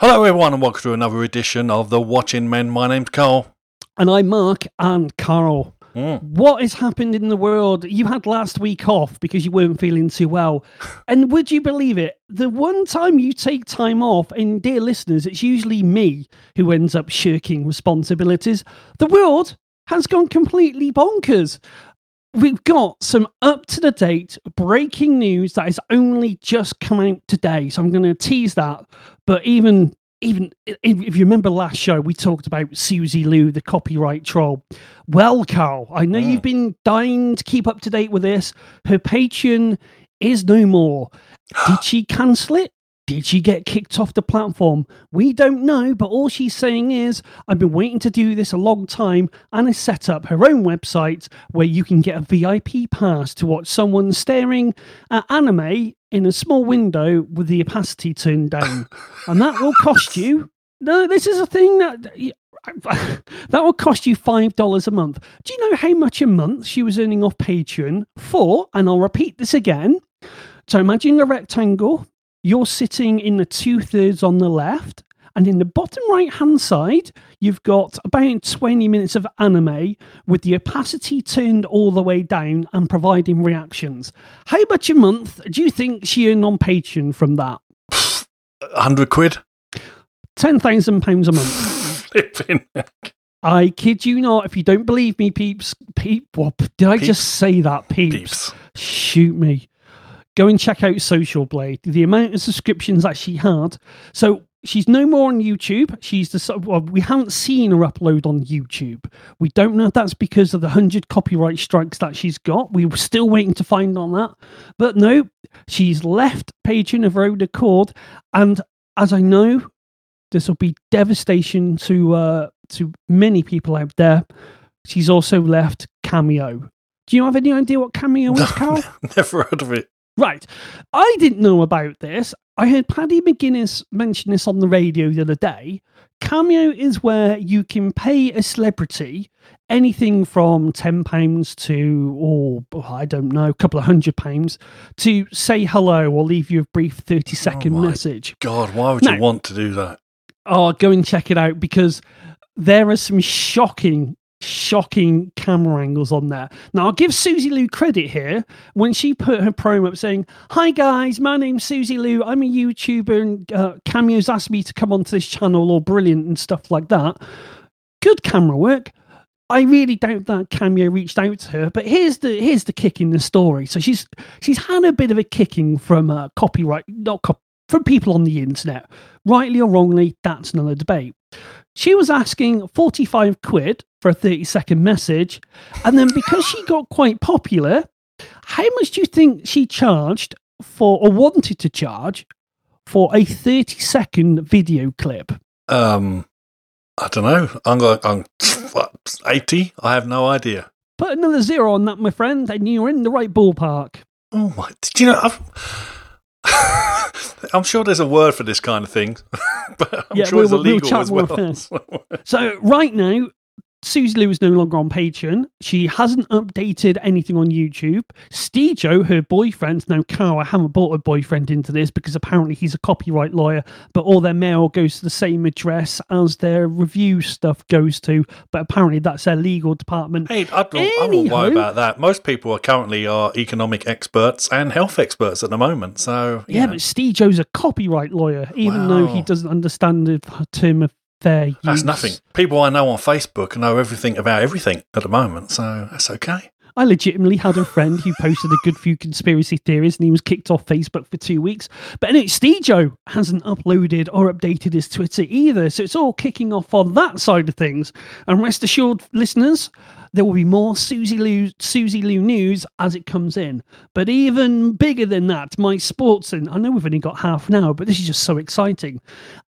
Hello, everyone, and welcome to another edition of the Watching Men. My name's Karl. And I'm Mark and Karl. Mm. What has happened in the world? You had last week off because you weren't feeling too well. And would you believe it? The one time you take time off, and dear listeners, it's usually me who ends up shirking responsibilities. The world has gone completely bonkers. We've got some up to the date breaking news that has only just come out today. So I'm going to tease that. But even even if, you remember last show, we talked about Suzy Lu, the copyright troll. Well, Karl, I know Mm. you've been dying to keep up to date with this. Her Patreon is no more. Did she cancel it? Did she get kicked off the platform? We don't know, but all she's saying is, I've been waiting to do this a long time and has set up her own website where you can get a VIP pass to watch someone staring at anime in a small window with the opacity turned down. and that will cost you. No, this is a thing that. That will cost you $5 a month. Do you know how much a month she was earning off Patreon for? And I'll repeat this again. So imagine a rectangle. You're sitting in the two thirds on the left, and in the bottom right hand side, you've got about 20 minutes of anime with the opacity turned all the way down and providing reactions. How much a month do you think she earned on Patreon from that? 100 quid? £10,000 a month. Flipping. I kid you not. If you don't believe me, peeps, peep, what did I Peeps. just say that, peeps? Peeps. Shoot me. Go and check out Social Blade. The amount of subscriptions that she had. So she's no more on YouTube. She's the well, we haven't seen her upload on YouTube. We don't know if that's because of the hundred copyright strikes that she's got. We were still waiting to find on that. But no, she's left Patreon of her own accord. And as I know, this will be devastation to uh, to many people out there. She's also left Cameo. Do you have any idea what Cameo is, Karl? Never heard of it. Right. I didn't know about this. I heard Paddy McGuinness mention this on the radio the other day. Cameo is where you can pay a celebrity anything from £10 to, or oh, I don't know, a couple of hundred pounds to say hello or leave you a brief 30 second my message. God, why would No. you want to do that? Oh, go and check it out because there are some shocking, shocking camera angles on there. Now, I'll give Suzy Lu credit here when she put her promo up saying, Hi guys, my name's Suzy Lu. I'm a YouTuber and uh, Cameo's asked me to come onto this channel, all brilliant and stuff like that. Good camera work. I really doubt that Cameo reached out to her, but here's the here's the kick in the story. So she's she's had a bit of a kicking from uh, copyright, not cop- from people on the internet, rightly or wrongly. That's another debate. She was asking 45 quid for a 30 second message. And then because she got quite popular, how much do you think she charged for, or wanted to charge for a 30 second video clip? Um, I don't know. I'm going, I'm, 80? I have no idea. Put another zero on that, my friend, and you're in the right ballpark. Oh my, did you know, I've, I'm sure there's a word for this kind of thing, but I'm Yeah, sure it's we'll- we'll illegal chat as well. So right now, Suzy Lu is no longer on Patreon. She hasn't updated anything on YouTube. Stejo, her boyfriend, now Karl, I haven't brought a boyfriend into this because apparently he's a copyright lawyer, but all their mail goes to the same address as their review stuff goes to. But apparently that's their legal department. Hey, I don't, I won't worry about that. Most people are currently are economic experts and health experts at the moment. So Yeah, but Stejo's a copyright lawyer, even though he doesn't understand the term of fair use. that's nothing. People I know on Facebook know everything about everything at the moment, so that's okay. I legitimately had a friend who posted a good few conspiracy theories and he was kicked off Facebook for two weeks. But anyway, Stejo hasn't uploaded or updated his Twitter either. So it's all kicking off on that side of things. And rest assured, listeners, there will be more Suzy Lu, Suzy Lu news as it comes in. But even bigger than that, my sports, and I know we've only got half an hour, but this is just so exciting.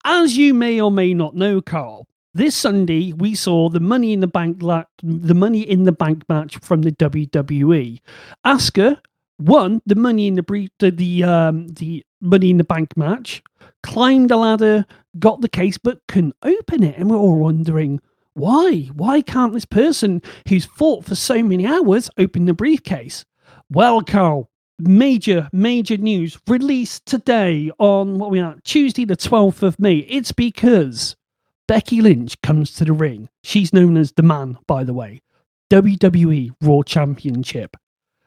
As you may or may not know, Karl, this Sunday we saw the Money in the Bank la- the Money in the Bank match from the WWE. Asuka won the Money in the Bre- the the, um, the Money in the Bank match, climbed the ladder, got the case, but couldn't open it, and we're all wondering why. Why can't this person who's fought for so many hours open the briefcase? Well, Karl, major, major news released today on what we are Tuesday, the 12th of May. It's because Becky Lynch comes to the ring. She's known as the man, by the way. WWE Raw Championship.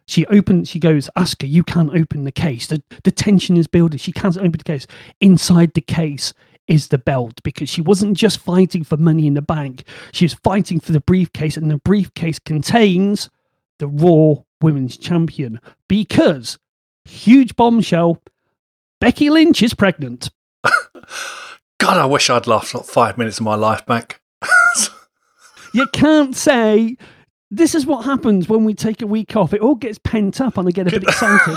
She opens, she goes, Asuka, you can't open the case. The, the tension is building. She can't open the case. Inside the case is the belt because she wasn't just fighting for money in the bank. She was fighting for the briefcase, and the briefcase contains the Raw Women's Champion because huge bombshell Becky Lynch is pregnant. God, I wish I'd laughed like five minutes of my life back. you can't say this is what happens when we take a week off. It all gets pent up and I get a bit excited.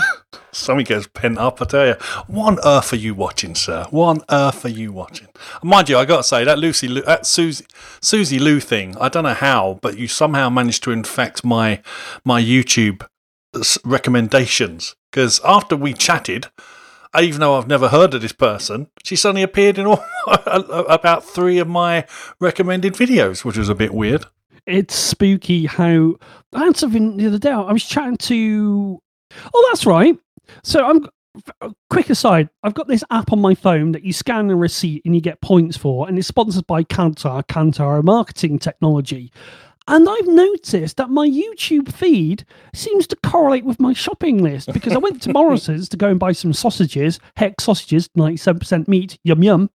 Something gets pent up, I tell you. What on earth are you watching, sir? What on earth are you watching? Mind you, I got to say, that Lucy, Lou, that Suzy, Suzy Lu thing, I don't know how, but you somehow managed to infect my, my YouTube recommendations. Because after we chatted, even though I've never heard of this person, she suddenly appeared in all, about three of my recommended videos, which was a bit weird it's spooky how I had something the other day. I was chatting to. Oh, that's right. So I'm. Quick aside, I've got this app on my phone that you scan a receipt and you get points for, and it's sponsored by Kantar, Kantar marketing technology. And I've noticed that my YouTube feed seems to correlate with my shopping list because I went to Morrison's to go and buy some sausages, heck sausages, 97% meat, yum yum.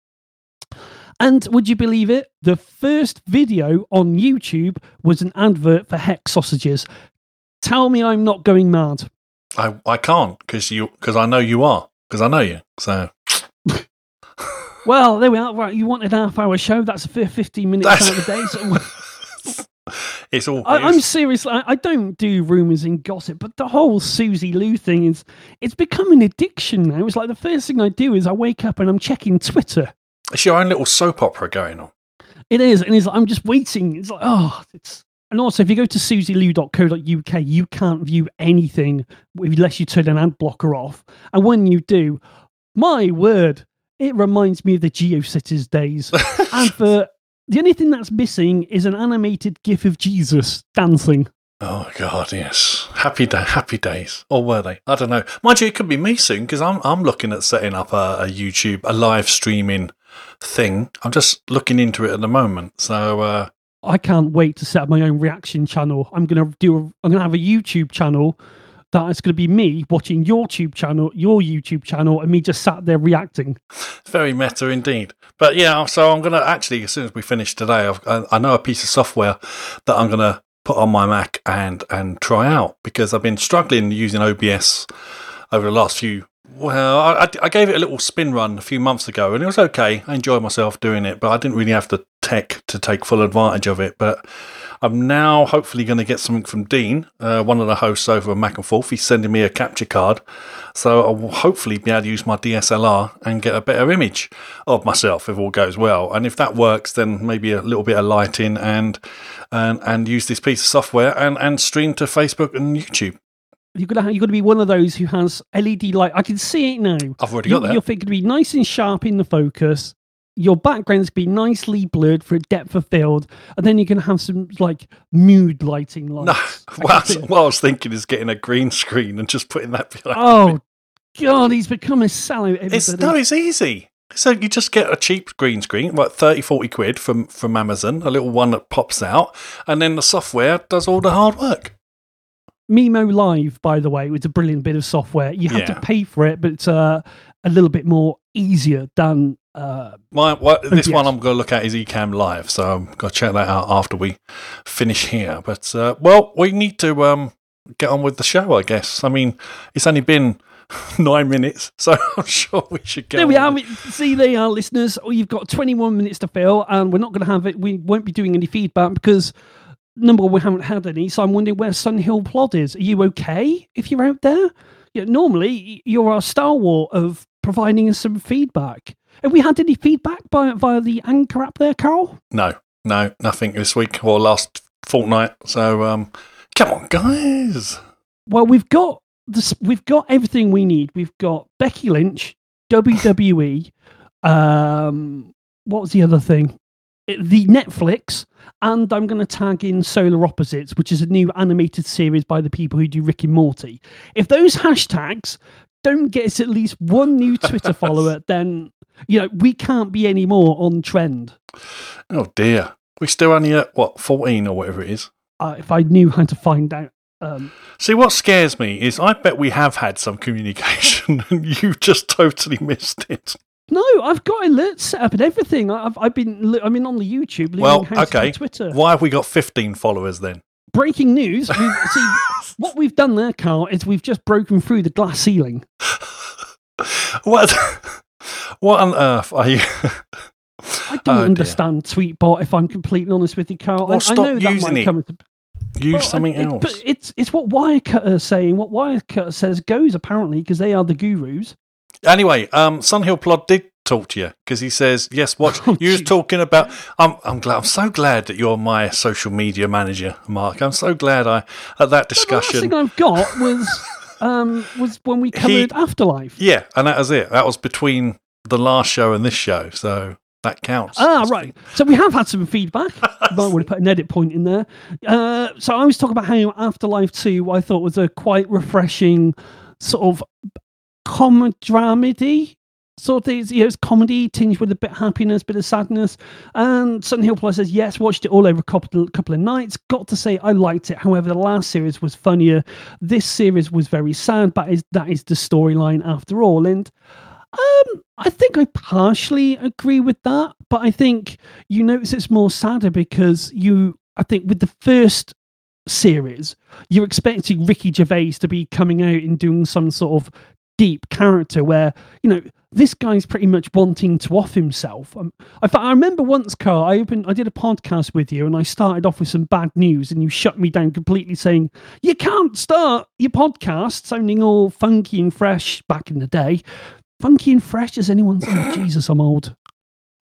And would you believe it? The first video on YouTube was an advert for Heck sausages. Tell me I'm not going mad. I, I can't because you because I know you are because I know you. So. well, there we are. Right, you wanted a half hour show. That's a 15 minutes out of the day. So... it's all. I, am serious. I, I, don't do rumors and gossip, but the whole Suzy Lu thing is it's become an addiction now. It's like the first thing I do is I wake up and I'm checking Twitter. It's your own little soap opera going on. It is, and it's like, I'm just waiting. It's like, oh, it's. And also, if you go to susielou.co.uk, you can't view anything unless you turn an ad blocker off. And when you do, my word, it reminds me of the GeoCities days. and for the only thing that's missing is an animated GIF of Jesus dancing. Oh God, yes, happy day, happy days, or were they? I don't know. Mind you, it could be me soon because I'm I'm looking at setting up a, a YouTube, a live streaming thing. I'm just looking into it at the moment. So uh, I can't wait to set up my own reaction channel. I'm gonna do. A, I'm gonna have a YouTube channel that is going to be me watching your YouTube channel, your YouTube channel, and me just sat there reacting. Very meta indeed. But yeah, so I'm going to actually, as soon as we finish today, I've, I know a piece of software that I'm going to put on my Mac and and try out because I've been struggling using OBS over the last few well, I, I, gave it a little spin run a few months ago, and it was okay. I enjoyed myself doing it, but I didn't really have the tech to take full advantage of it. But I'm now hopefully going to get something from Dean, uh, one of the hosts over at Mac and Forth. He's sending me a capture card, so I will hopefully be able to use my DSLR and get a better image of myself if all goes well. And if that works, then maybe a little bit of lighting and and and use this piece of software and and stream to Facebook and YouTube you're gonna you're gonna be one of those who has LED light. I can see it now. I've already you, got that. Your thing to be nice and sharp in the focus. Your background's can be nicely blurred for a depth of field, and then you can have some like mood lighting lights. No, well, what I was thinking is getting a green screen and just putting that behind. Oh God, he's become a sallow. It's no, it's easy. So you just get a cheap green screen, what 30, 40 quid from from Amazon, a little one that pops out, and then the software does all the hard work. Mimo Live, by the way, was a brilliant bit of software. You have yeah. to pay for it, but it's uh, a little bit more easier than. Uh, My well, this one I'm going to look at is Ecamm Live, so I'm going to check that out after we finish here. But uh, well, we need to um, get on with the show, I guess. I mean, it's only been nine minutes, so I'm sure we should get. There we are. See, there are, listeners. Oh, you've got 21 minutes to fill, and we're not going to have it. We won't be doing any feedback because number one, we haven't had any, so I'm wondering where Sunhill Plod is. Are you okay if you're out there? Yeah, normally you're our Star stalwart of providing us some feedback. Have we had any feedback by, via the Anchor app there, Karl? No, no, nothing this week or last fortnight. So, um, come on, guys. Well, we've got this. We've got everything we need. We've got Becky Lynch, WWE. um, what was the other thing? the Netflix, and I'm going to tag in Solar Opposites, which is a new animated series by the people who do Rick and Morty. If those hashtags don't get us at least one new Twitter follower, then you know we can't be any more on trend. Oh dear, we're still only at what fourteen or whatever it is. Uh, if I knew how to find out. Um, See, what scares me is I bet we have had some communication and you just totally missed it. no, I've got alerts set up and everything. I've, I've been, I mean, on the YouTube. Well, how to do okay. Twitter. Why have we got 15 followers then? Breaking news. See, what we've done there, Karl, is we've just broken through the glass ceiling. What? What on earth are you? I don't Oh, understand Tweetbot. If I'm completely honest with you, Karl, Well, I- I stop know that using might it. come to- Use Well, something it- else. But it's it's what Wirecutter is saying. What Wirecutter says goes apparently because they are the gurus. Anyway, um, Sunhill Plod did talk to you because he says, "Yes, watch." Oh, you was talking about. I'm. I'm glad. I'm so glad that you're my social media manager, Mark. I'm so glad I at that The last discussion. thing I've got was um was when we covered Afterlife. yeah, and that was it. That was between the last show and this show, so that counts. Ah, right. So we have had some feedback. Might want to put an edit point in there. Uh, so I was talking about how Afterlife 2 I thought was a quite refreshing sort of comedy sort of thing. You know, it's comedy tinged with a bit of happiness, bit of sadness. And Sunhill Plod says, yes, watched it all over a couple, couple of nights. Got to say, I liked it. However, the last series was funnier. This series was very sad, but is, that is the storyline after all. And um, I think I partially agree with that, but I think you notice it's more sadder because you, I think, with the first series, you're expecting Ricky Gervais to be coming out and doing some sort of deep character where you know this guy's pretty much wanting to off himself. Um, I, I remember once, Karl, I opened, I did a podcast with you, and I started off with some bad news, and you shut me down completely, saying you can't start your podcast sounding all funky and fresh back in the day. Funky and fresh as anyone oh, Jesus, I'm old.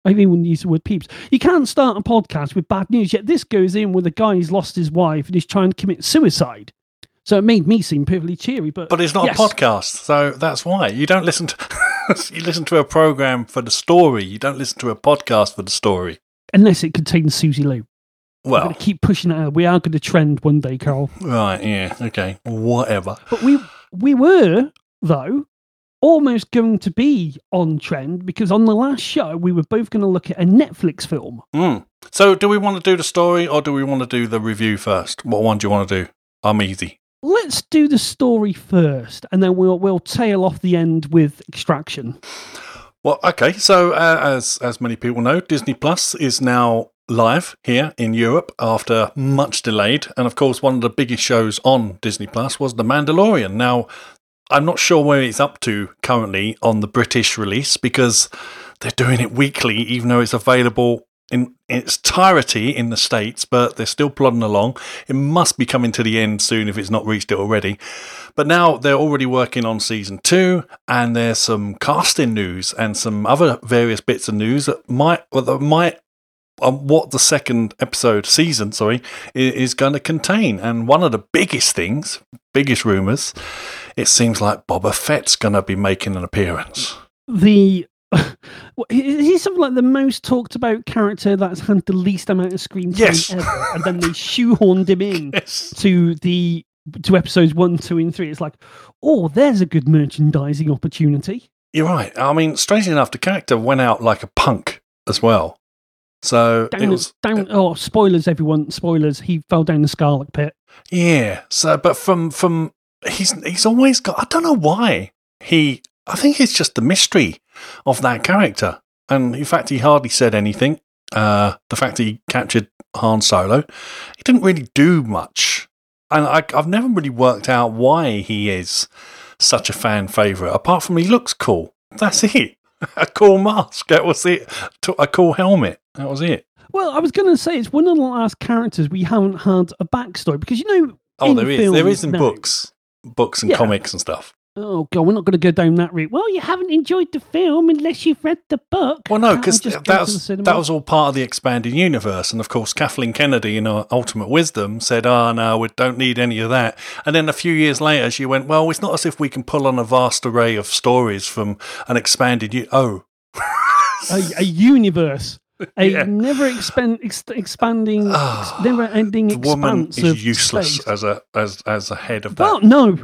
I even wouldn't use the word peeps. You can't start a podcast with bad news, yet this goes in with a guy who's lost his wife and he's trying to commit suicide. So it made me seem perfectly cheery, but But it's not yes. a podcast, so that's why you don't listen to. you listen to a program for the story. You don't listen to a podcast for the story. unless it contains Suzy Lu. Well, going to keep pushing it out. We are going to trend one day, Karl. right, yeah, okay, whatever. But we we were though almost going to be on trend because on the last show we were both going to look at a Netflix film. Mm. So, do we want to do the story or do we want to do the review first? What one do you want to do? I'm easy. Let's do the story first, and then we'll we'll tail off the end with Extraction. Well, okay. So, uh, as as many people know, Disney Plus is now live here in Europe after much delayed, and of course, one of the biggest shows on Disney Plus was The Mandalorian. Now, I'm not sure where it's up to currently on the British release because they're doing it weekly, even though it's available in, its entirety in the states, but they're still plodding along. It must be coming to the end soon if it's not reached it already. But now they're already working on season two, and there's some casting news and some other various bits of news that might that might um, what the second episode season sorry is going to contain. And one of the biggest things, biggest rumors, it seems like Boba Fett's going to be making an appearance. The Is he something like the most talked about character that's had the least amount of screen time Yes. ever? And then they shoehorned him in Yes. to the to episodes one, two, and three. It's like, oh, there's a good merchandising opportunity. You're right. I mean, strangely enough, the character went out like a punk as well. So Down, it was down. Oh, spoilers, everyone! Spoilers. He fell down the Sarlacc Pit. Yeah. So, but from from he's he's always got. I don't know why he. I think it's just the mystery of that character, and in fact, he hardly said anything. Uh, the fact that he captured Han Solo, he didn't really do much, and I, I've never really worked out why he is such a fan favorite. Apart from he looks cool. That's it. A cool mask. That was it. A cool helmet. That was it. Well, I was going to say it's one of the last characters we haven't had a backstory because you know. Oh, in there is. Films is in now- books, books and Yeah. comics and stuff. Oh god, we're not going to go down that route. Well, you haven't enjoyed the film unless you've read the book. Well, no, because that go to the was that was all part of the expanded universe, and of course, Kathleen Kennedy, in her ultimate wisdom, said, "Ah, no, we don't need any of that." And then a few years later, she went, "Well, it's not as if we can pull on a vast array of stories from an expanded." U- oh, a, a universe. a Yeah. never expand, ex- expanding, ex- Ah, never ending the woman is useless space. as a as as a head of that. Well, no,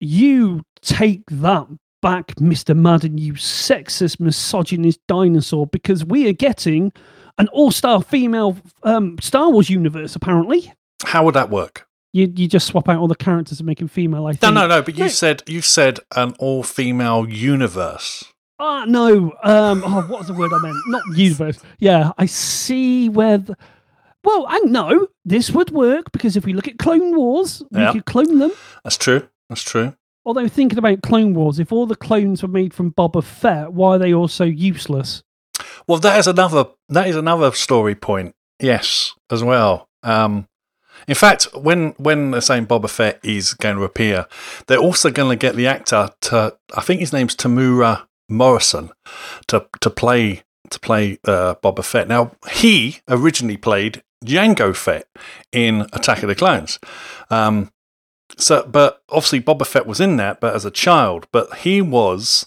you take that back, Mr. Madden, you sexist, misogynist dinosaur, because we are getting an all-star female um, Star Wars universe. Apparently, How would that work? you you just swap out all the characters and make them female. I think. No, no, no. But you No. said you said an all-female universe. Ah, no. Um, oh, what was the word I meant? Not universe. Yeah, I see where. The, well, I know this would work because if we look at Clone Wars, we Yeah. could clone them. That's true. That's true. Although thinking about Clone Wars, if all the clones were made from Boba Fett, why are they all so useless? Well, that is another that is another story point. Yes, as well. Um, in fact, when when they're saying Boba Fett is going to appear, they're also going to get the actor to I think his name's Temuera Morrison to to play to play uh, Boba Fett. Now he originally played Jango Fett in Attack of the Clones. Um, so, but obviously Boba Fett was in that, but as a child. But he was,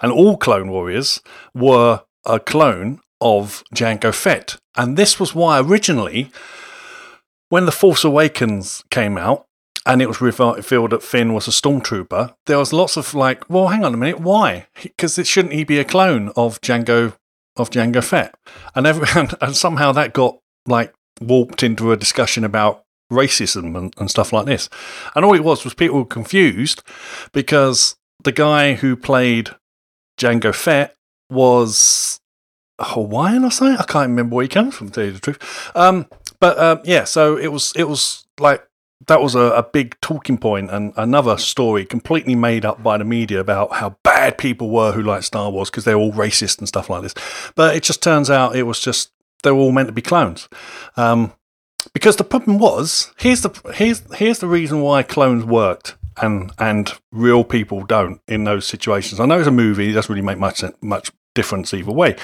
and all Clone Warriors were a clone of Jango Fett. And this was why originally, when The Force Awakens came out, and it was revealed that Finn was a stormtrooper, there was lots of like, well, hang on a minute, why? Because it shouldn't he be a clone of Jango of Jango Fett? And everyone, and somehow that got like warped into a discussion about racism and, and stuff like this. And all it was was people were confused because the guy who played Jango Fett was Hawaiian or something. I can't remember where he came from. To tell you the truth, um, but um, yeah. So it was it was like that was a, a big talking point and another story completely made up by the media about how bad people were who liked Star Wars because they're all racist and stuff like this. But it just turns out it was just they were all meant to be clones. Um, because the problem was here's the here's here's the reason why clones worked and and real people don't in those situations. I know it's a movie; it doesn't really make much much difference either way.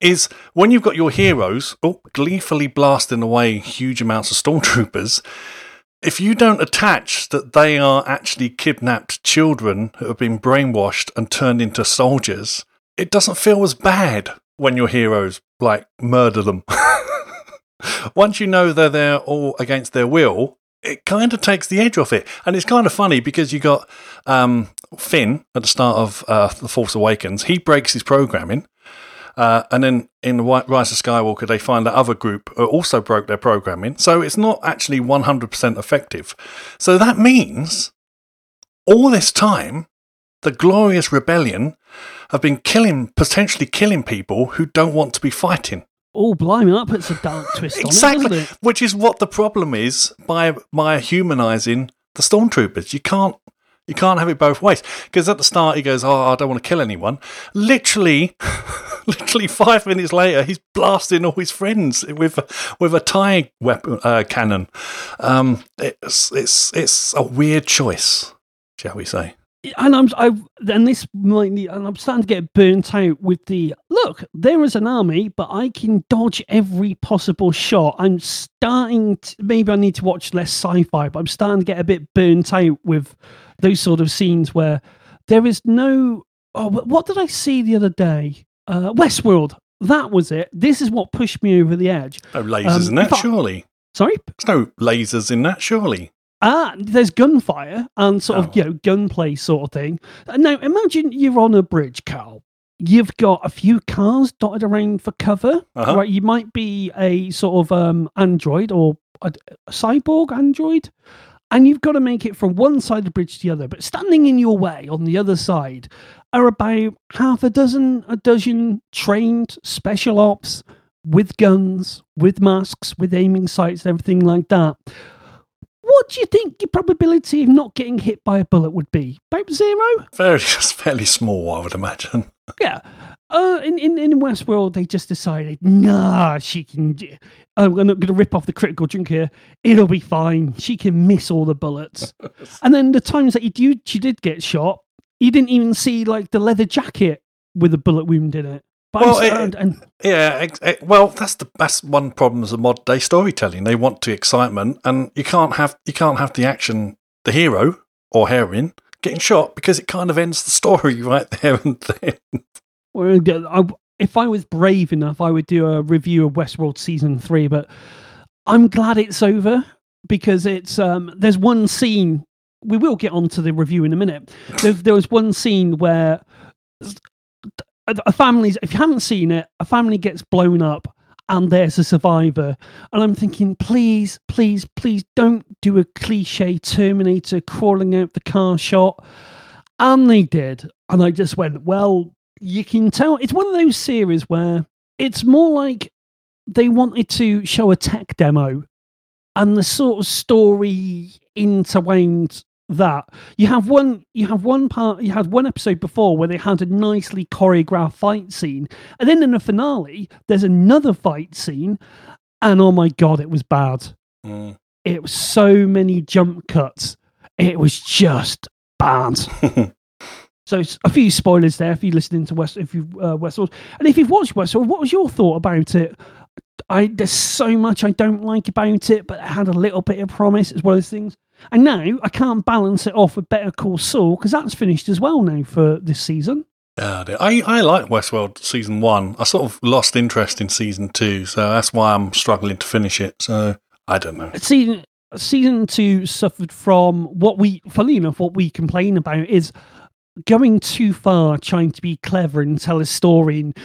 Is when you've got your heroes oh, gleefully blasting away huge amounts of stormtroopers. If you don't attach that they are actually kidnapped children who have been brainwashed and turned into soldiers, it doesn't feel as bad when your heroes like murder them. Once you know they're there all against their will, it kind of takes the edge off it. And it's kind of funny because you got um, Finn at the start of uh, The Force Awakens. He breaks his programming. Uh, and then in the Rise of Skywalker, they find that other group also broke their programming. So it's not actually 100% effective. So that means all this time, the Glorious Rebellion have been killing, potentially killing people who don't want to be fighting. Oh, blimey, that puts a dark twist on it, Exactly, it? which is what the problem is by by humanizing the stormtroopers. You can't you can't have it both ways because at the start he goes, "Oh, I don't want to kill anyone." Literally, literally five minutes later, he's blasting all his friends with with a tie weapon uh, cannon. Um, it's it's it's a weird choice, shall we say? And I'm I and this might need, and I'm starting to get burnt out with the look. There is an army, but I can dodge every possible shot. I'm starting. To, maybe I need to watch less sci-fi, but I'm starting to get a bit burnt out with those sort of scenes where there is no. Oh, what did I see the other day? Uh, Westworld. That was it. This is what pushed me over the edge. No lasers Um, in that, I- surely. Sorry. There's no lasers in that, surely. Ah, there's gunfire and sort Oh. of you know gunplay sort of thing. Now imagine you're on a bridge, Karl. You've got a few cars dotted around for cover. Uh-huh. Right, you might be a sort of um android or a, a cyborg android, and you've got to make it from one side of the bridge to the other. But standing in your way on the other side are about half a dozen, a dozen trained special ops with guns, with masks, with aiming sights, everything like that. What do you think your probability of not getting hit by a bullet would be? About zero? Very, fairly small, I would imagine. Yeah. Uh, in, in, in Westworld, they just decided, nah, she can. d- I'm going to rip off the critical drink here. It'll be fine. She can miss all the bullets. and then the times that you do, she did get shot, you didn't even see like the leather jacket with a bullet wound in it. Well, it- and Yeah, ex- ex- well, that's the that's one problem a modern day storytelling. They want the excitement, and you can't have you can't have the action, the hero or heroine getting shot because it kind of ends the story right there and then. Well, I, if I was brave enough, I would do a review of Westworld season three. But I'm glad it's over because it's um, there's one scene. We will get on to the review in a minute. There, there was one scene where a, family's. If you haven't seen it, a family gets blown up and there's a survivor. And I'm thinking, please, please, please don't do a cliche Terminator crawling out the car shot. And they did. And I just went, well, you can tell. It's one of those series where it's more like they wanted to show a tech demo and the sort of story interwound that. You have one you have one part you had one episode before where they had a nicely choreographed fight scene and then in the finale there's another fight scene and oh my god it was bad. Mm. it was so many jump cuts. It was just bad. So a few spoilers there if you're listening to west if you uh, westworld and if you've watched westworld what was your thought about it? I there's so much i don't like about it but it had a little bit of promise. As well as things and now I can't balance it off with Better Call Saul because that's finished as well now for this season. Yeah. I, I like Westworld season one. I sort of lost interest in season two, so that's why I'm struggling to finish it. So I don't know. Season season two suffered from what we, funny enough, what we complain about is going too far, trying to be clever and tell a story. And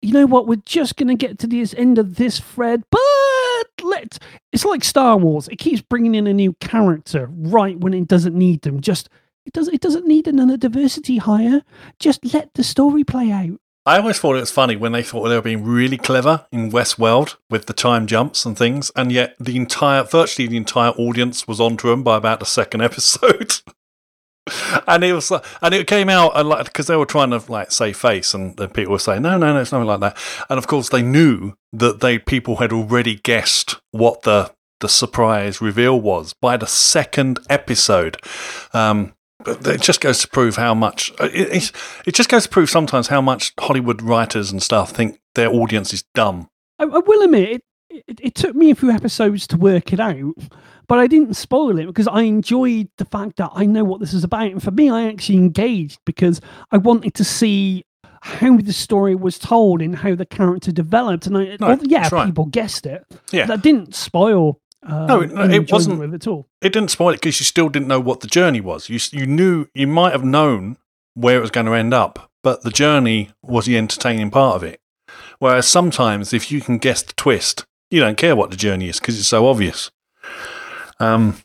you know what? We're just going to get to the end of this thread, but let it's like Star Wars. It keeps bringing in a new character right when it doesn't need them. Just it does. It doesn't need another diversity hire. Just let the story play out. I always thought it was funny when they thought they were being really clever in Westworld with the time jumps and things, and yet the entire, virtually the entire audience was onto them by about the second episode. and it was, like- and it came out and like because they were trying to like say face, and, and people were saying no, no, no, it's nothing like that. And of course, they knew that they people had already guessed what the the surprise reveal was by the second episode. Um, but it just goes to prove how much it, it's, it just goes to prove sometimes how much Hollywood writers and stuff think their audience is dumb. I, I will admit, it, it, it took me a few episodes to work it out, but I didn't spoil it because I enjoyed the fact that I know what this is about. And for me, I actually engaged because I wanted to see how the story was told and how the character developed. And I, No, well, yeah, right. people guessed it. Yeah. That didn't spoil. Uh, No, no, it wasn't- with it at all. It didn't spoil it because you still didn't know what the journey was. You you knew you might have known where it was going to end up, but the journey was the entertaining part of it. Whereas sometimes, if you can guess the twist, you don't care what the journey is because it's so obvious. Um,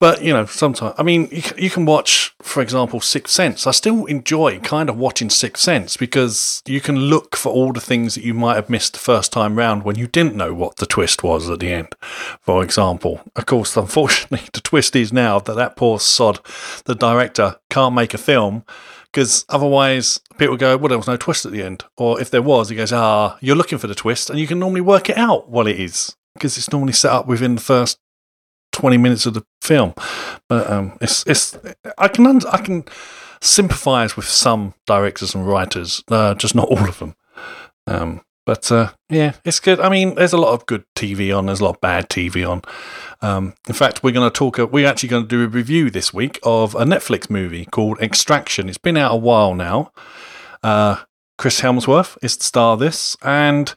but you know, sometimes I mean, you, you can watch, for example, Sixth Sense. I still enjoy kind of watching Sixth Sense because you can look for all the things that you might have missed the first time round when you didn't know what the twist was at the end. For example, of course, unfortunately, the twist is now that that poor sod, the director, can't make a film because otherwise people go, well, there was no twist at the end. Or if there was, he goes, ah, you're looking for the twist, and you can normally work it out what it is because it's normally set up within the first 20 minutes of the film. But um, it's, it's, I can, I can sympathize with some directors and writers, uh, just not all of them. Um, but uh, yeah, it's good. I mean, there's a lot of good TV on. There's a lot of bad TV on. Um, in fact, we're going to talk. We're actually going to do a review this week of a Netflix movie called Extraction. It's been out a while now. Uh, Chris Hemsworth is the star of this, and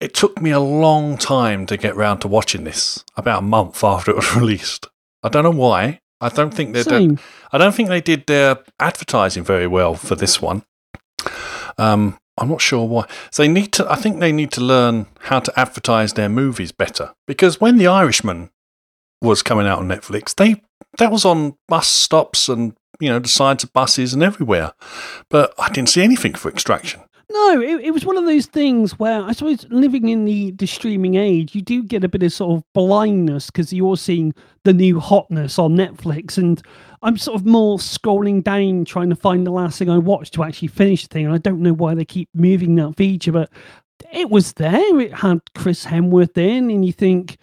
it took me a long time to get round to watching this. About a month after it was released. I don't know why. I don't think they did. I don't think they did their advertising very well for this one. Um, I'm not sure why. So they need to. I think they need to learn how to advertise their movies better. Because when The Irishman was coming out on Netflix, they that was on bus stops and you know the sides of buses and everywhere. But I didn't see anything for Extraction. No, it, it was one of those things where I suppose living in the, the streaming age, you do get a bit of sort of blindness because you're seeing the new hotness on Netflix. And I'm sort of more scrolling down trying to find the last thing I watched to actually finish the thing. And I don't know why they keep moving that feature, but it was there. It had Chris Hemsworth in, and you think,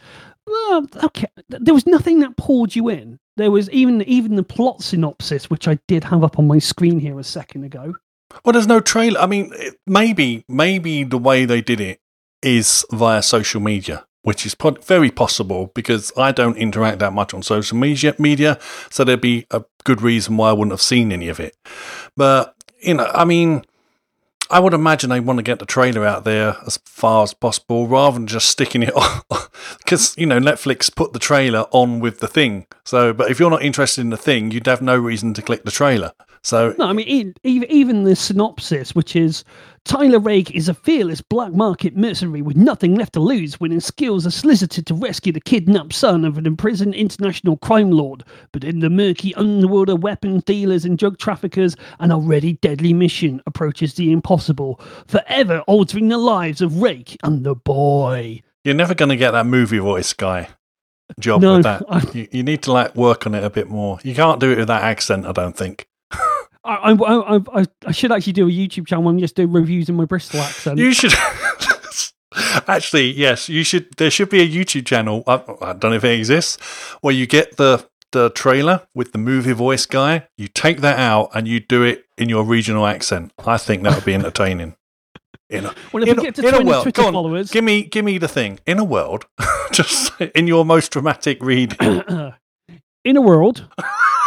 okay, there was nothing that pulled you in. There was even even the plot synopsis, which I did have up on my screen here a second ago. Well, there's no trailer. I mean, maybe maybe the way they did it is via social media, which is po- very possible because I don't interact that much on social media. Media, so there'd be a good reason why I wouldn't have seen any of it. But you know, I mean, I would imagine they want to get the trailer out there as far as possible rather than just sticking it on. Because, you know, Netflix put the trailer on with the thing. So, but if you're not interested in the thing, you'd have no reason to click the trailer. So, No, I mean, even, even the synopsis, which is Tyler Rake is a fearless black market mercenary with nothing left to lose when his skills are solicited to rescue the kidnapped son of an imprisoned international crime lord. But in the murky underworld of weapons dealers and drug traffickers, an already deadly mission approaches the impossible, forever altering the lives of Rake and the boy. you're never going to get that movie voice guy job No, with that. I- You, you need to like work on it a bit more. You can't do it with that accent, I don't think. I, I, I, I, should actually do a YouTube channel and just do reviews in my Bristol accent. You should. Actually, yes, you should. There should be a YouTube channel. I, I don't know if it exists, where you get the the trailer with the movie voice guy. You take that out and you do it in your regional accent. I think that would be entertaining. In a, well, in we a- get to in a world- Twitter go on, followers, give me, give me the thing. In a world, just in your most dramatic read. in a world,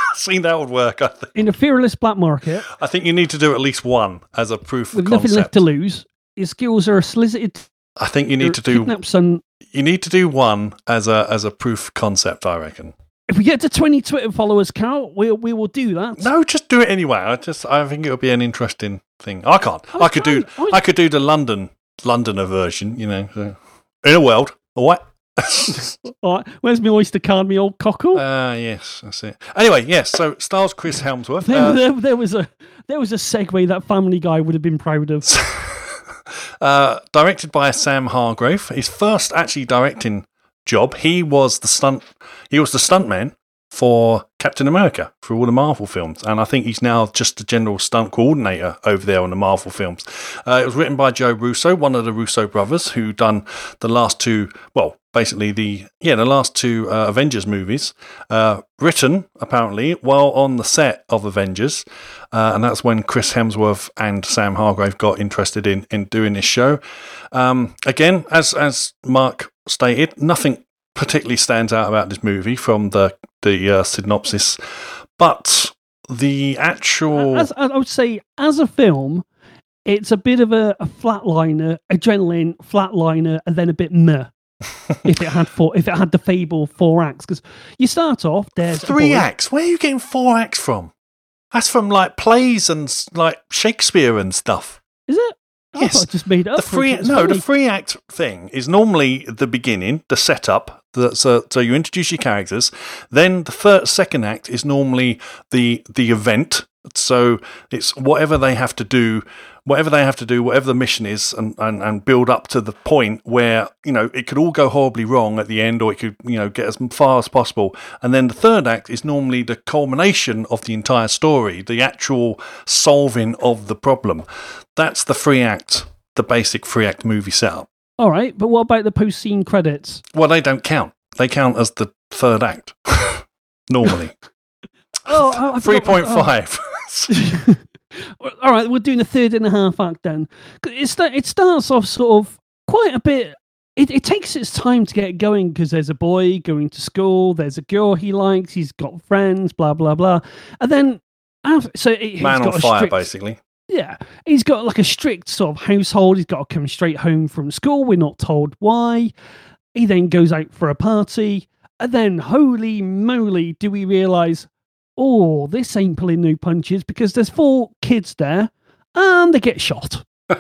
See, that would work. I think. in a fearless black market, I think you need to do at least one as a proof with of nothing left to lose, his skills are solicited. I think you need to do. son. You need to do one as a as a proof concept. I reckon. If we get to 20 Twitter followers, Karl, we, we will do that. No, just do it anyway. I just I think it would be an interesting thing. I can't. I I could do. I- I could do the London Londoner version, you know. So. In a world. What? All right, where's my Oyster card, me old cockle? Ah, yes, that's it. Anyway, yes. So stars Chris Hemsworth. there, Uh, there, there was a there was a segue that Family Guy would have been proud of. uh, directed by Sam Hargrave. His first actually directing job. He was the stunt. He was the stuntman for Captain America for all the Marvel films, and I think he's now just the general stunt coordinator over there on the Marvel films. Uh, it was written by Joe Russo, one of the Russo brothers, who done the last two. Well, basically the yeah the last two uh, Avengers movies. Uh, written apparently while on the set of Avengers, uh, and that's when Chris Hemsworth and Sam Hargrave got interested in in doing this show. Um, again, as as Mark stated, nothing particularly stands out about this movie from the the uh, synopsis, but the actual As, as I would say, as a film, it's a bit of a, a flatliner, adrenaline flatliner, and then a bit meh. if it had four, if it had the fable four acts, because you start off there's three acts. Where are you getting four acts from? That's from like plays and like Shakespeare and stuff. Is it? I Yes. I just made up. The free no, the funny. free act thing is normally the beginning, the setup. So, so you introduce your characters. Then the third, second act is normally the the event. So it's whatever they have to do, whatever they have to do, whatever the mission is, and, and, and build up to the point where you know it could all go horribly wrong at the end, or it could you know get as far as possible. And then the third act is normally the culmination of the entire story, the actual solving of the problem. That's the free act, the basic free act movie setup. All right, but what about the post scene credits? Well, they don't count. They count as the third act. Normally, oh, I, I 3.5. Oh. All right, we're doing a third and a half act then. It, sta- it starts off sort of quite a bit. It, it takes its time to get going because there's a boy going to school, there's a girl he likes, he's got friends, blah blah blah, and then after, so it, he's Man got on a fire, strict, basically. Yeah, he's got like a strict sort of household. He's got to come straight home from school. We're not told why. He then goes out for a party, and then holy moly, do we realise? Oh, this ain't pulling no punches because there's four kids there, and they get shot.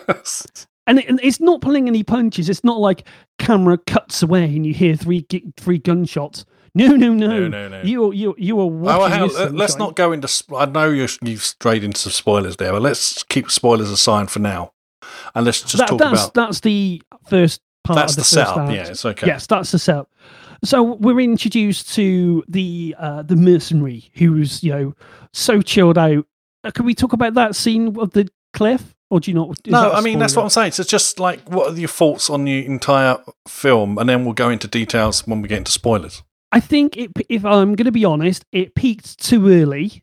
And, it, and it's not pulling any punches. It's not like camera cuts away and you hear three three gunshots. No, no, no, No, no, no. You you you are watching. Oh, hang this let- let's not go into. I know you're, you've strayed into some spoilers there, but let's keep spoilers aside for now, and let's just That- talk that's about that's the first part. that's of the, the, setup. Yeah, it's okay. Yes, that's the setup. So we're introduced to the uh, the mercenary who's you know so chilled out. Uh, can we talk about that scene of the cliff, or do you not? No, I mean that's what? I'm saying. So it's just like, what are your thoughts on the entire film, and then we'll go into details when we get into spoilers. I think it, if I'm going to be honest, it peaked too early,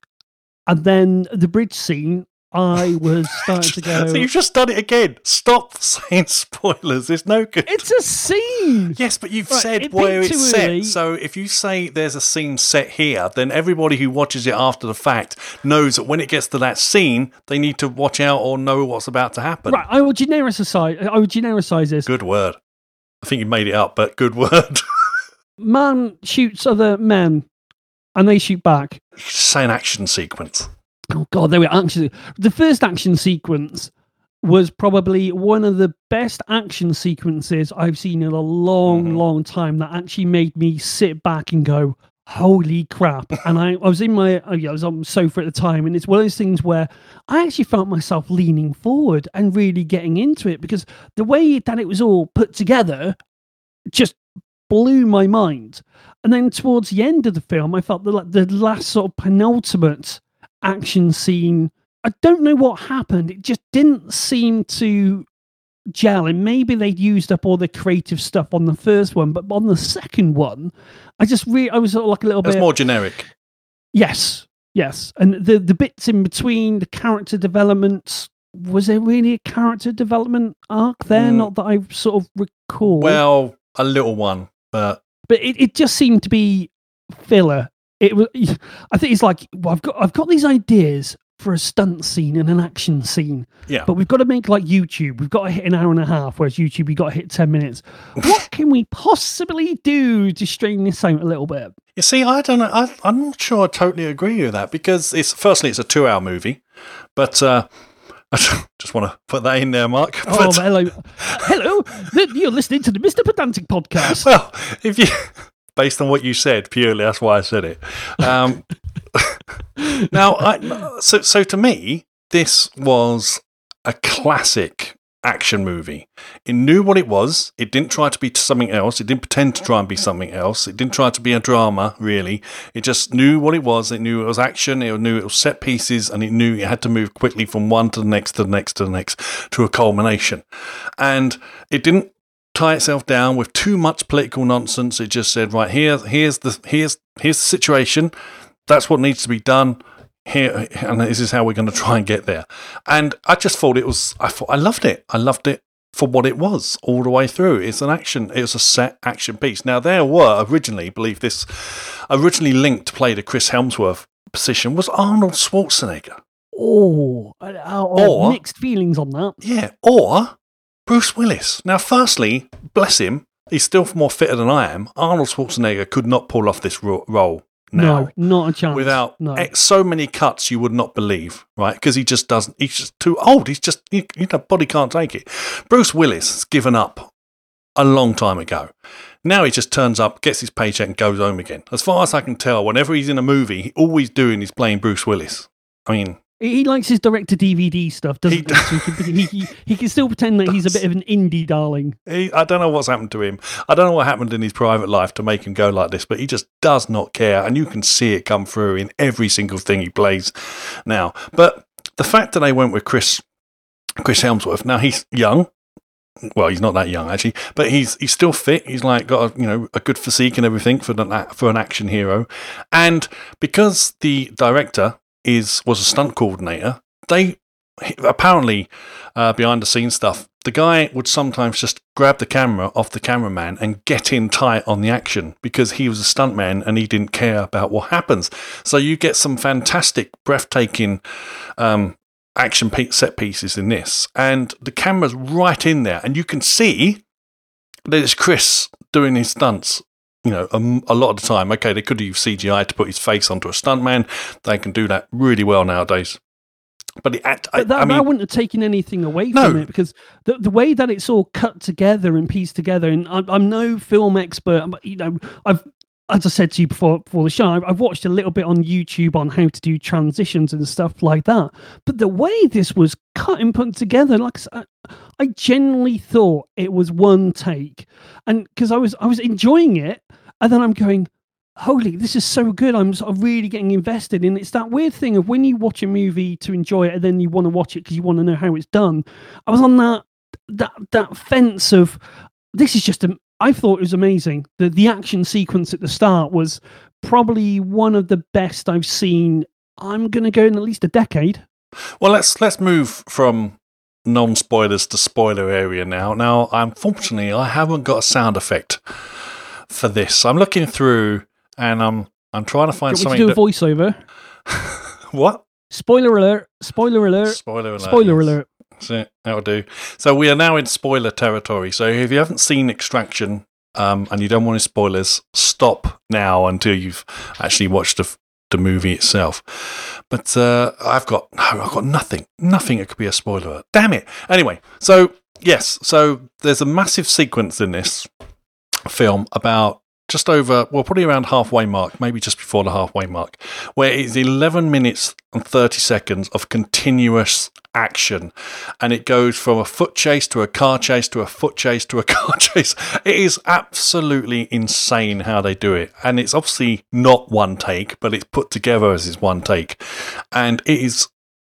and then the bridge scene. I was starting to go. so you've just done it again. Stop saying spoilers. There's no good. it's a scene. Yes, but you've Right, said it where it's set. early. So if you say there's a scene set here, then everybody who watches it after the fact knows that when it gets to that scene, they need to watch out or know what's about to happen. Right, I will genericize. I will genericize this. Good word. I think you made it up, but good word. Man shoots other men, and they shoot back. Say an action sequence. Oh god, they were actually the first action sequence was probably one of the best action sequences I've seen in a long, Mhm. long time. That actually made me sit back and go, "Holy crap!" and I, I was in my, oh, I was on the sofa at the time, and it's one of those things where I actually felt myself leaning forward and really getting into it because the way that it was all put together just blew my mind. And then towards the end of the film, I felt the like the last sort of penultimate action scene. I don't know what happened. It just didn't seem to gel. And maybe they'd used up all the creative stuff on the first one, but on the second one, I just really I was sort of like a little That's bit more generic. Yes, yes. And the the bits in between, the character development was there really a character development arc there? Mm. Not that I sort of recall. Well, a little one, but but it, it just seemed to be filler. It was. I think it's like well, I've got I've got these ideas for a stunt scene and an action scene, yeah. but we've got to make like YouTube. We've got to hit an hour and a half, whereas YouTube we got to hit ten minutes. What can we possibly do to strain this out a little bit? You see, I don't know. I, I'm not sure I totally agree with that because it's firstly it's a two-hour movie, but uh, I just want to put that in there, Mark. Oh, But- hello, hello! You're listening to the Mr. Pedantic podcast. well, if you based on what you said, purely that's why I said it. Um, now, I, so so to me, this was a classic action movie. It knew what it was. It didn't try to be something else. It didn't pretend to try and be something else. It didn't try to be a drama, really. It just knew what it was. It knew it was action. It knew it was set pieces, and it knew it had to move quickly from one to the next to the next to the next to a culmination. And it didn't tie itself down with too much political nonsense. It just said, right here, here's the here's here's the situation. That's what needs to be done here, and this is how we're going to try and get there. And I just thought it was. I thought I loved it. I loved it for what it was all the way through. It's an action. It was a set action piece. Now there were originally, believe this, originally linked to play the Chris Hemsworth position was Arnold Schwarzenegger. Oh, uh, oh, Or- mixed feelings on that. Yeah, or Bruce Willis. Now, firstly, bless him, he's still more fitter than I am. Arnold Schwarzenegger could not pull off this role now No, not a chance. without no. ex- so many cuts you would not believe, right? Because he just doesn't. He's just too old. He's just you, know, body can't take it. Bruce Willis has given up a long time ago. Now he just turns up, gets his paycheck, and goes home again. As far as I can tell, whenever he's in a movie, he, all he's doing is playing Bruce Willis. I mean, He likes his direct to DVD stuff, doesn't He he? So he, can, he, he, can still pretend that he's a bit of an indie darling. He, I don't know what's happened to him. I don't know what happened in his private life to make him go like this, but he just does not care. And you can see it come through in every single thing he plays now. But the fact that they went with Chris, Chris Hemsworth, now he's young. Well, he's not that young actually, but he's he's still fit. He's like got a, you know a good physique and everything for an for an action hero, and because the director is was a stunt coordinator, they apparently uh, behind the scenes stuff. The guy would sometimes just grab the camera off the cameraman and get in tight on the action because he was a stuntman and he didn't care about what happens. So you get some fantastic, breathtaking um, action set pieces in this, and the camera's right in there, and you can see that it's Chris doing his stunts. You know, a lot of the time. Okay, they could use CGI to put his face onto a stuntman. They can do that really well nowadays. But the act, I, But that, I mean, that wouldn't have taken anything away No. from it because the, the way that it's all cut together and pieced together, and I'm, I'm no film expert, but you know, I've as I said to you before before the show, I've, watched a little bit on YouTube on how to do transitions and stuff like that. But the way this was cut and put together, like I genuinely thought it was one take, and because I was I was enjoying it, and then I'm going, holy, this is so good. I'm really getting invested. And it's that weird thing of when you watch a movie to enjoy it and then you want to watch it because you want to know how it's done. I was on that that that fence of this is just a I thought it was amazing. The the action sequence at the start was probably one of the best I've seen. I'm gonna go in at least a decade. Well, let's let's move from non spoilers to spoiler area now. Now, unfortunately, I haven't got a sound effect for this. I'm looking through and I'm I'm trying to find something. to do a voiceover? what? Spoiler alert! Spoiler alert! Spoiler alert. Spoiler yes. alert! That's it. That'll do. So we are now in spoiler territory. So if you haven't seen Extraction um, and you don't want any spoilers, stop now until you've actually watched the, the movie itself. But uh, I've got no, I've got nothing, nothing. It could be a spoiler. Damn it. Anyway, so yes, so there's a massive sequence in this film about just over, well, probably around halfway mark, maybe just before the halfway mark, where it's 11 minutes and 30 seconds of continuous action. And it goes from a foot chase to a car chase to a foot chase to a car chase. It is absolutely insane how they do it. And it's obviously not one take, but it's put together as it's one take. And it is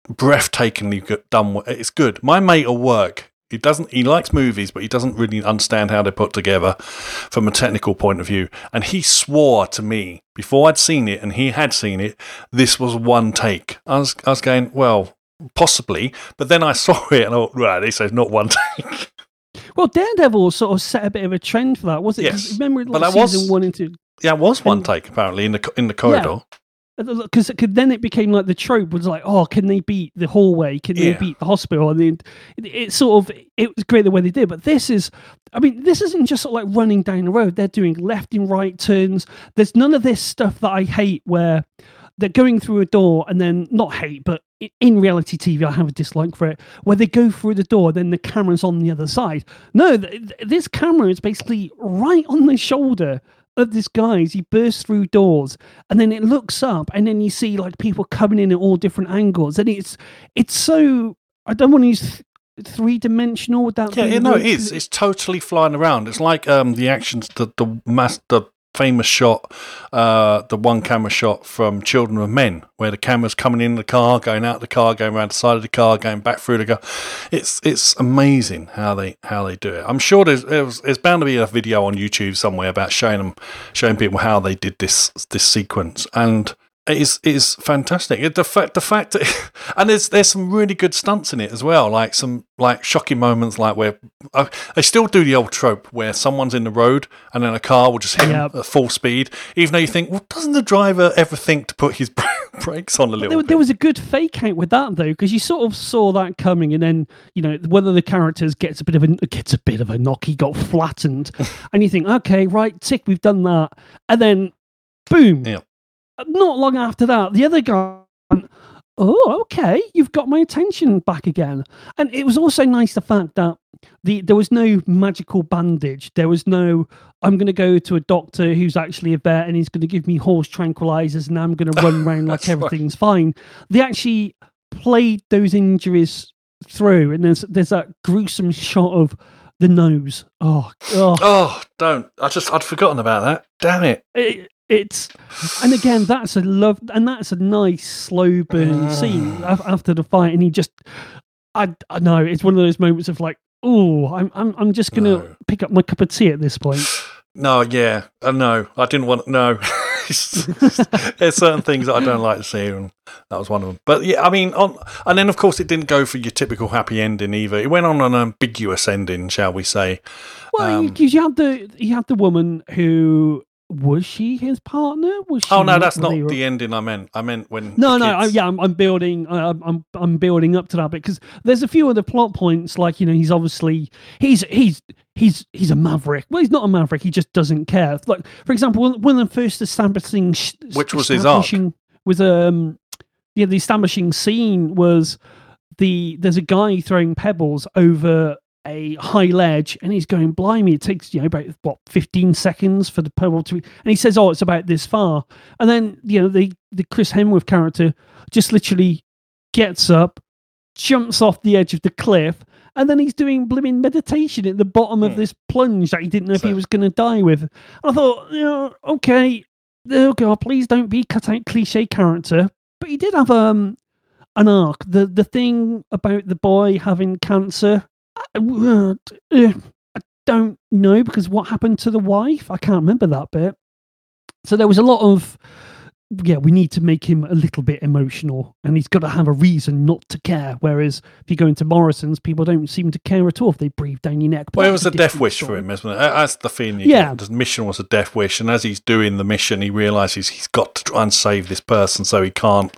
breathtakingly done. It's good. My mate at work, he doesn't. He likes movies, but he doesn't really understand how they're put together from a technical point of view. And he swore to me before I'd seen it, and he had seen it. This was one take. I was, I was going, well, possibly, but then I saw it, and I thought, right, this is not one take. Well, Daredevil sort of set a bit of a trend for that, was it? Yes. Remember, But like, that was- season one into yeah, it was one And- take apparently in the in the corridor. Uh, because then it became like the trope was like, oh, can they beat the hallway? Can they Yeah. beat the hospital? And then it, it sort of it was great the way they did, but this is, I mean, this isn't just sort of like running down the road. They're doing left and right turns. There's none of this stuff that I hate where they're going through a door and then not hate, but in reality TV, I have a dislike for it where they go through the door, then the camera's on the other side. No, th- th- this camera is basically right on the shoulder of this guy as he bursts through doors and then it looks up and then you see like people coming in at all different angles and it's it's so i don't want to use th- three-dimensional without Yeah, being yeah, no, rude, it is. It's totally flying around. It's like um, the actions, the the mass, the famous shot, uh, the one camera shot from Children of Men, where the camera's coming in the car, going out the car, going around the side of the car, going back through the car. It's it's amazing how they how they do it. I'm sure there's there's, there's bound to be a video on YouTube somewhere about showing them showing people how they did this this sequence and. It is it is fantastic. The fact the fact that, and there's there's some really good stunts in it as well. Like some like shocking moments, like where uh, they still do the old trope where someone's in the road and then a car will just hit Yep. at full speed. Even though you think, well, doesn't the driver ever think to put his brakes on a little there, bit? there was a good fake out with that though because you sort of saw that coming and then you know whether the characters gets a bit of a gets a bit of a knock he got flattened and you think okay right tick we've done that and then boom Yeah. Not long after that the other guy went, oh okay you've got my attention back again and it was also nice the fact that the there was no magical bandage there was no i'm going to go to a doctor who's actually a vet and he's going to give me horse tranquilizers and i'm going to run around like everything's fine they actually played those injuries through and there's there's that gruesome shot of the nose oh, oh Oh, don't! I just I'd forgotten about that. Damn it! it, it's and again that's a love and that's a nice slow burn scene after the fight and he just i i know it's one of those moments of like oh i'm i'm, I'm just gonna No. pick up my cup of tea at this point No, yeah, no, I didn't want no. There's certain things that I don't like to see, and that was one of them. But yeah, I mean, on and then of course it didn't go for your typical happy ending either. It went on an ambiguous ending, shall we say? well Um, because you had the you had the woman who was she his partner was she Oh no, that's not the ending I meant. I meant when. No, no, I, yeah, I'm, I'm building, uh, I'm, I'm, building up to that because there's a few other plot points, like you know, he's obviously he's he's he's he's a maverick. Well, he's not a maverick. He just doesn't care. Like for example, one, of the first establishing, sh- Which was his arc. establishing- was um, yeah, the establishing scene was the there's a guy throwing pebbles over a high ledge and he's going blimey it takes you know about what 15 seconds for the pebble to and he says oh it's about this far. And then you know the the chris hemsworth character just literally gets up jumps off the edge of the cliff and then he's doing blooming meditation at the bottom of Hmm. this plunge that he didn't know if he was going to die with. I thought you know okay oh god please don't be cut out cliche character. But he did have um an arc. The the thing about the boy having cancer I, uh, I don't know because what happened to the wife i can't remember that bit so there was a lot of yeah, we need to make him a little bit emotional, and he's got to have a reason not to care. Whereas if you go into Morrison's, people don't seem to care at all if they breathe down your neck. Well, it was a death wish for him, isn't it? That's the feeling you Yeah. get. The mission was a death wish, and as he's doing the mission, he realizes he's got to try and save this person, so he can't.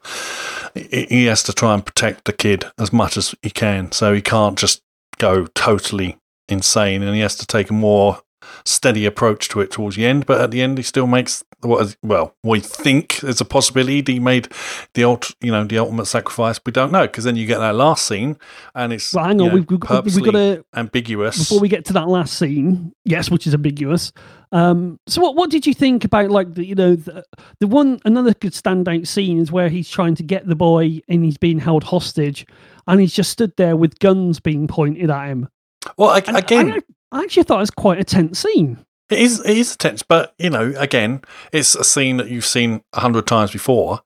He has to try and protect the kid as much as he can, so he can't just go totally insane, and he has to take a more steady approach to it towards the end. But at the end, he still makes what well we think there's a possibility he made the ult, you know, the ultimate sacrifice. We don't know because then you get that last scene, and it's Well, hang you on, know, we've, we've, we've got to ambiguous. before we get to that last scene, yes, which is ambiguous. Um, so what what did you think about like the you know the, the one another good standout scene is where he's trying to get the boy and he's being held hostage and he's just stood there with guns being pointed at him. well, And again. I, I actually thought it was quite a tense scene. It is it is tense, but you know, again, it's a scene that you've seen a hundred times before.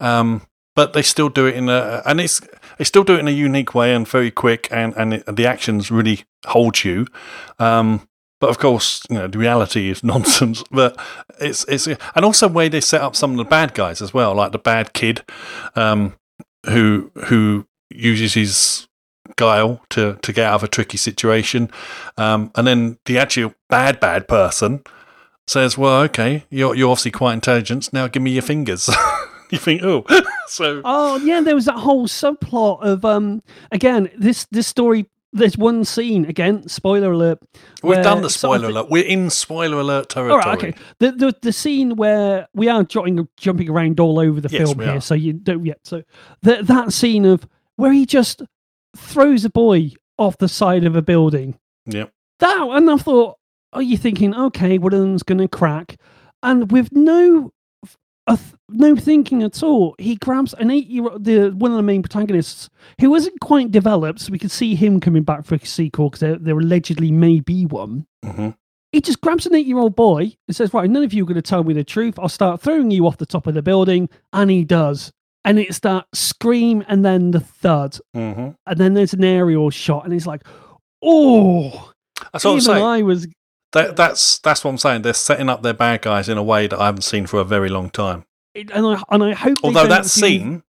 Um, but they still do it in a and it's they still do it in a unique way and very quick and and it, the actions really hold you. Um, but of course, you know, the reality is nonsense. But it's it's and also the way they set up some of the bad guys as well, like the bad kid, um, who who uses his guile to to get out of a tricky situation. Um, and then the actual bad, bad person says, "Well, okay, you're you're obviously quite intelligent. Now give me your fingers." you think, "Oh, so Oh yeah, there was that whole subplot of um again this this story. There's one scene again. Spoiler alert. we've done the spoiler alert. We're in spoiler alert All territory." right, okay. The, the the scene where we are jotting, jumping around all over the Yes, film here, are. so you don't yet. So that that scene of where he just throws a boy off the side of a building. Yep. That and I thought, are you thinking, okay, one of them's going to crack, and with no. Th- no thinking at all. He grabs an eight-year-old, the one of the main protagonists, who isn't quite developed. So we could see him coming back for a sequel because there, there allegedly may be one hmm he just grabs an eight year old boy and says, Right, none of you are going to tell me the truth. I'll start throwing you off the top of the building. And he does. And it's that scream and then the thud. hmm And then there's an aerial shot. And it's like, Oh, That's what I'm saying. I was. That, that's that's what I'm saying. They're setting up their bad guys in a way that I haven't seen for a very long time. And I, and I hope. Although that scene,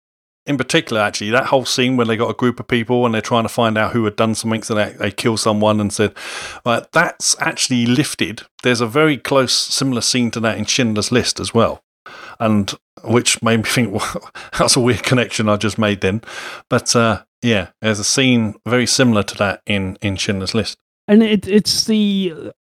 in particular, actually, that whole scene when they got a group of people and they're trying to find out who had done something, so they, they kill someone and said, right, that's actually lifted. There's a very close, similar scene to that in Schindler's List as well, and which made me think, well, that's a weird connection I just made then. But uh, yeah, there's a scene very similar to that in in Schindler's List. And it, it's the.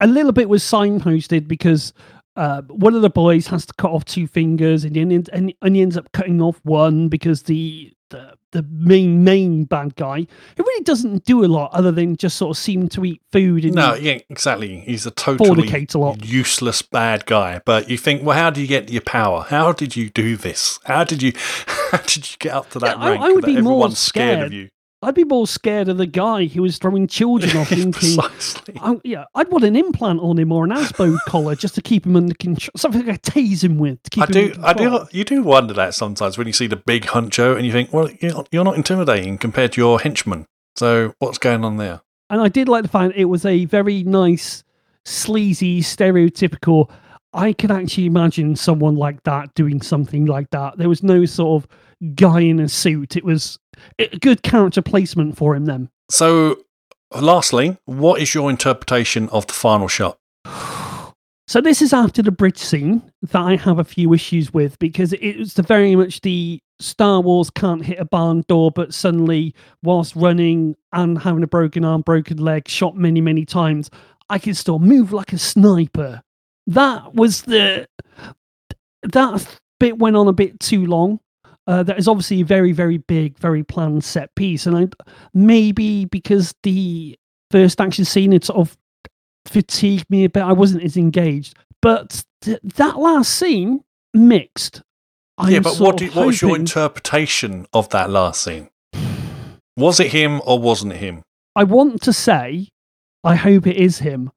A little bit was signposted because uh, one of the boys has to cut off two fingers, and, he and, and he ends up cutting off one because the the, the main main bad guy who really doesn't do a lot other than just sort of seem to eat food and No, yeah, exactly. He's a totally a lot. useless bad guy. But you think, well, how do you get your power? How did you do this? How did you how did you get up to that Yeah, I- rank? I would that be more everyone's scared of you. I'd be more scared of the guy who was throwing children off thinking. Precisely. I, yeah, I'd want an implant on him or an Asbo collar just to keep him under control. Something I tase him with to keep I him. do, I do, you do wonder that sometimes when you see the big huncho and you think, well, you're not, intimidating compared to your henchman. So what's going on there? And I did like the fact it was a very nice, sleazy, stereotypical. I can actually imagine someone like that doing something like that. There was no sort of guy in a suit. It was good character placement for him then. So, lastly, what is your interpretation of the final shot? So this is after the bridge scene that I have a few issues with because it was the very much the Star Wars can't hit a barn door, but suddenly, whilst running and having a broken arm, broken leg, shot many, many times, I can still move like a sniper. That was the that bit went on a bit too long. Uh, that is obviously a very, very big, very planned set piece, and I maybe because the first action scene it sort of fatigued me a bit. I wasn't as engaged, but th- that last scene mixed. yeah, I'm but what, do, what was your interpretation of that last scene? Was it him or wasn't it him? I want to say, I hope it is him,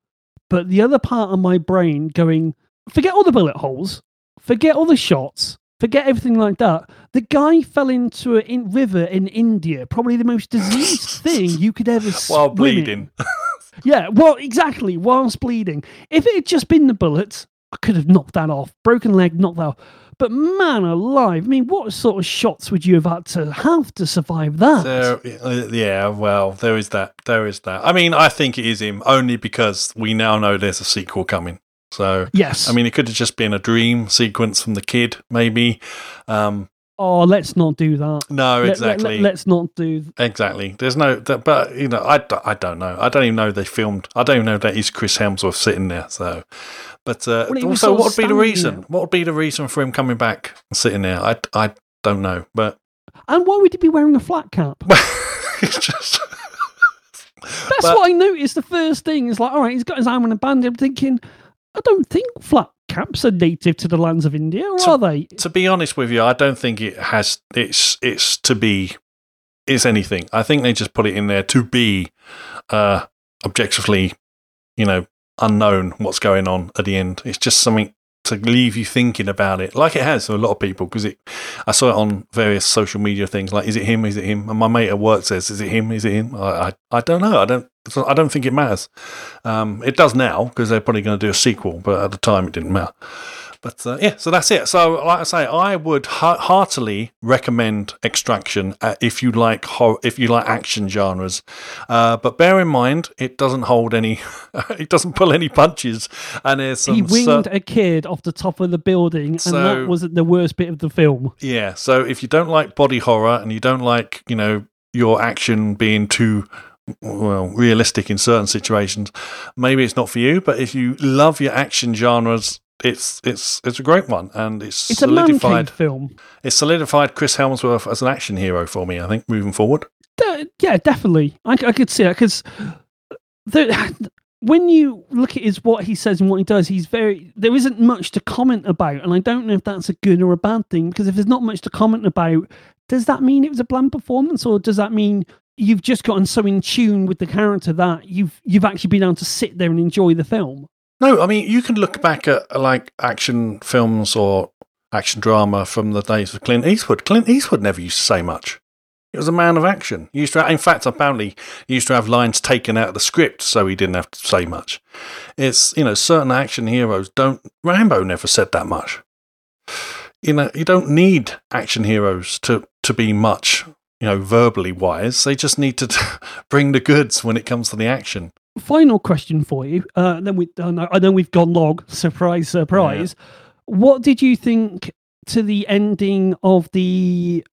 but the other part of my brain going, forget all the bullet holes, forget all the shots, forget everything like that. The guy fell into a in- river in India, probably the most diseased thing you could ever While swim in. bleeding. Yeah, well, exactly, whilst bleeding. If it had just been the bullets, I could have knocked that off. Broken leg, knocked that off. But man alive, I mean, what sort of shots would you have had to have to survive that? Yeah, well, there is that. There is that. I mean, I think it is him only because we now know there's a sequel coming. So, yes. I mean, it could have just been a dream sequence from the kid, maybe. Um, oh, let's not do that. no, Let- exactly. Let, us not do. Exactly. There's no, that, but you know, I, I don't know. I don't even know they filmed. I don't even know that is Chris Hemsworth sitting there. So, but uh, Well, also, what would be the reason? there. What would be the reason for him coming back and sitting there? I, I don't know. But And why would he be wearing a flat cap? it's just That's But- what I noticed. The first thing is like, all right, he's got his arm in a band. I'm thinking, I don't think flat caps are native to the lands of India, or To- are they? to be honest with you, I don't think it has. It's it's to be. It's anything. I think they just put it in there to be, uh, objectively, you know, unknown what's going on at the end. It's just something to leave you thinking about it, like it has for a lot of people. Because it, I saw it on various social media things. Like, is it him? Is it him? And my mate at work says, "Is it him? Is it him?" I I, I don't know. I don't. I don't think it matters. Um, it does now because they're probably going to do a sequel, but at the time it didn't matter. But uh, yeah, so that's it. So, like I say, I would ha- heartily recommend Extraction uh, if you like hor- if you like action genres. Uh, but bear in mind, it doesn't hold any, it doesn't pull any punches, and there's some he winged a kid off the top of the building, and that wasn't the worst bit of the film. Yeah. So if you don't like body horror and you don't like, you know, your action being too well realistic in certain situations, maybe it's not for you. But if you love your action genres, it's it's it's a great one, and it's, It's solidified. film. It's solidified Chris Hemsworth as an action hero for me. I think moving forward. De- yeah, definitely. I, I could see that because when you look at his what he says and what he does, he's very. There isn't much to comment about, and I don't know if that's a good or a bad thing. Because if there's not much to comment about, does that mean it was a bland performance, or does that mean you've just gotten so in tune with the character that you've you've actually been able to sit there and enjoy the film? No, I mean you can look back at uh, like action films or action drama from the days of Clint Eastwood. Clint Eastwood never used to say much. He was a man of action. He used to, in fact, apparently, he used to have lines taken out of the script so he didn't have to say much. It's you know certain action heroes don't. Rambo never said that much. You know you don't need action heroes to to be much. You know, verbally wise, they just need to bring the goods when it comes to the action. Final question for you. Uh, then we, I know, I know we've gone log. Surprise, surprise. What did you think to the ending of the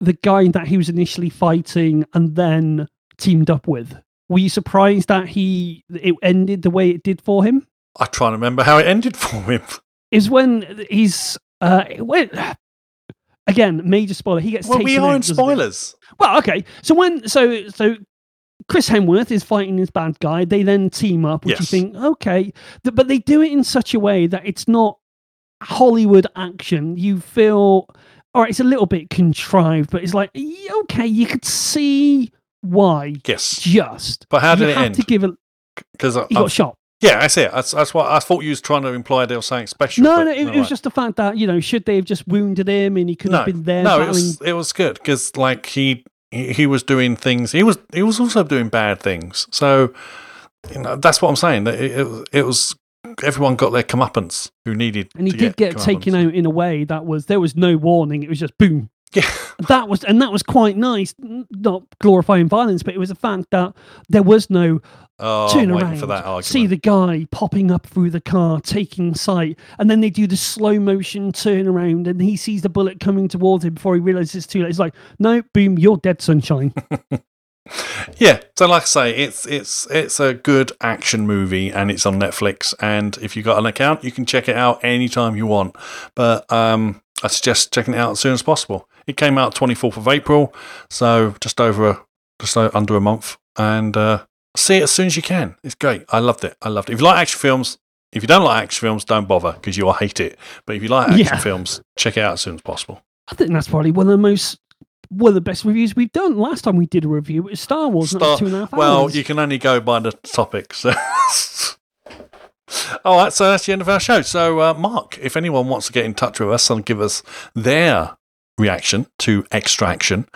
the guy that he was initially fighting and then teamed up with? Were you surprised that he it ended the way it did for him? I try to remember how it ended for him. Is when he's uh when, again major spoiler. He gets Well, we are in spoilers. Well, okay. So when so so Chris Hemsworth is fighting this bad guy. They then team up, which Yes. you think okay, Th- but they do it in such a way that it's not Hollywood action. You feel all right. It's a little bit contrived, but it's like okay, you could see why. Yes, Just but how you did it have end? to give a. Because He got shot. yeah, that's it. That's, that's what I thought you was trying to imply. They were saying special. No, but- no, it, it was alright. just the fact that you know, should they have just wounded him and he could no, have been there no. It was it was good because like he, he was doing things. He was he was also doing bad things. So you know that's what I'm saying. That it, it, it was everyone got their comeuppance who needed. and he did get taken out in a way that was there was no warning. It was just boom. Yeah, That was and that was quite nice. Not glorifying violence, but it was a fact that there was no oh, turn around, for that argument. see the guy popping up through the car, taking sight, and then they do the slow motion turn around, and he sees the bullet coming towards him before he realizes it's too late. It's like, no, boom, you're dead, sunshine. Yeah, so like I say, it's it's it's a good action movie, and it's on Netflix. And if you've got an account, you can check it out anytime you want. But um, I suggest checking it out as soon as possible. It came out twenty fourth of April, so just over a, just under a month. And uh, see it as soon as you can. It's great. I loved it. I loved it. If you like action films, if you don't like action films, don't bother because you'll hate it. But if you like action Yeah. films, check it out as soon as possible. I think that's probably one of the most one of the best reviews we've done. Last time we did a review, it was Star Wars, Star- two and a half Well, hours. you can only go by the topic. So. All right, so that's the end of our show. So, uh, Mark, if anyone wants to get in touch with us and give us their reaction to Extraction,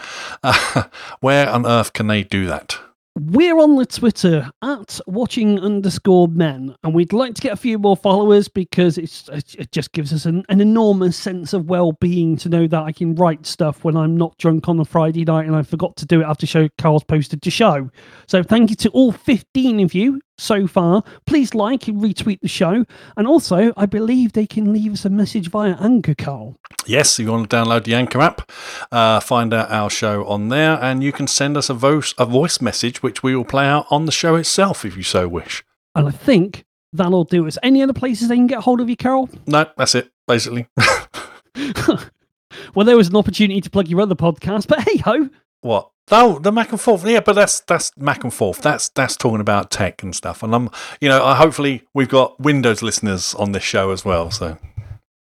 uh, where on earth can they do that? We're on the Twitter at watching underscore men, and we'd like to get a few more followers because it's it just gives us an, an enormous sense of well being to know that I can write stuff when I'm not drunk on a Friday night and I forgot to do it after show Karl's posted to show. So thank you to all 15 of you so far. Please like and retweet the show. And also, I believe they can leave us a message via Anchor, Karl. Yes, you want to download the Anchor app, uh, find out our show on there, and you can send us a voice, a voice message, which we will play out on the show itself if you so wish. And I think that'll do us. Any other places they can get hold of you, Carol? No, that's it, basically. well, there was an opportunity to plug your other podcast, but hey ho. What? Oh, the Mac and Forth. Yeah, but that's that's Mac and Forth. That's that's talking about tech and stuff. And I'm, you know, I, hopefully we've got Windows listeners on this show as well. So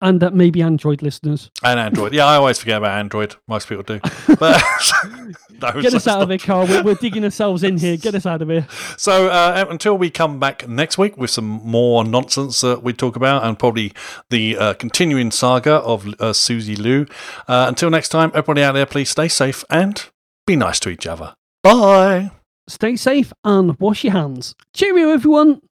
and uh, maybe Android listeners. And Android. Yeah, I always forget about Android. Most people do. But no, get us out of here, Karl. We're, we're, digging ourselves in here. Get us out of here. So uh, until we come back next week with some more nonsense that we talk about, and probably the uh, continuing saga of uh, Suzy Lu. Uh, until next time, everybody out there, please stay safe and be nice to each other. Bye. Stay safe and wash your hands. Cheerio, everyone.